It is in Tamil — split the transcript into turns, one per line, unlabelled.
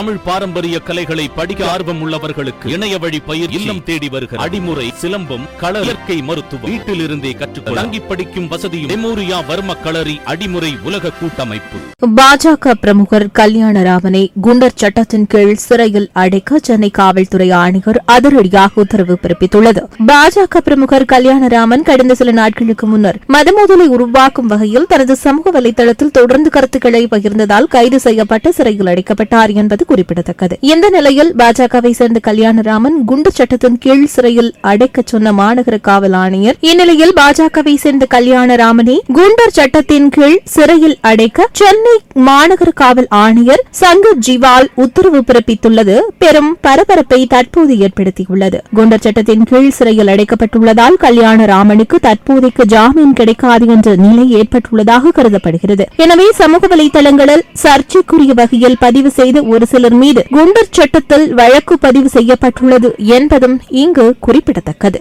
தமிழ் பாரம்பரிய கலைகளை படிக்க ஆர்வம் உள்ளவர்களுக்கு இணைய வழி பயிர் இல்லம் தேடி வருகிற அடிமுறை சிலம்பம் கள இயற்கை மருத்துவம் வீட்டில் இருந்தே கற்றுக்கொள்ள தங்கி படிக்கும் வசதியும் மெமோரியா வர்ம களரி அடிமுறை உலக கூட்டமைப்பு.
பாஜக பிரமுகர் கல்யாணராமனை குண்டர் சட்டத்தின் கீழ் சிறையில் அடைக்க சென்னை காவல்துறை ஆணையர் அதிரடியாக உத்தரவு பிறப்பித்துள்ளது. பாஜக பிரமுகர் கல்யாணராமன் கடந்த சில நாட்களுக்கு முன்னர் மதமோதலை உருவாக்கும் வகையில் தனது சமூக வலைதளத்தில் தொடர்ந்து கருத்துக்களை பகிர்ந்ததால் கைது செய்யப்பட்டு சிறையில் அடைக்கப்பட்டார் என்பது குறிப்பிடத்தக்கது. இந்த நிலையில் பாஜகவை சேர்ந்த கல்யாணராமன் குண்டு சட்டத்தின் கீழ் சிறையில் அடைக்க சொன்ன மாநகர காவல் ஆணையர் இந்நிலையில் பாஜகவை சேர்ந்த கல்யாணராமனை குண்டர் சட்டத்தின் கீழ் சிறையில் அடைக்க சென்னை மாநகர காவல் ஆணையர் சங்கர் ஜிவால் உத்தரவு பிறப்பித்துள்ளது. பெரும் பரபரப்பை தற்போது ஏற்படுத்தியுள்ளது. குண்டர் சட்டத்தின் கீழ் சிறையில் அடைக்கப்பட்டுள்ளதால் கல்யாணராமனுக்கு தற்போதைக்கு ஜாமீன் கிடைக்காது என்ற நிலை ஏற்பட்டுள்ளதாக கருதப்படுகிறது. எனவே சமூக வலைதளங்களில் சர்ச்சைக்குரிய வகையில் பதிவு செய்த ஒரு சில காவலர் மீது குண்டர் சட்டத்தில் வழக்கு பதிவு செய்யப்பட்டுள்ளது என்பதும் இங்கு குறிப்பிடத்தக்கது.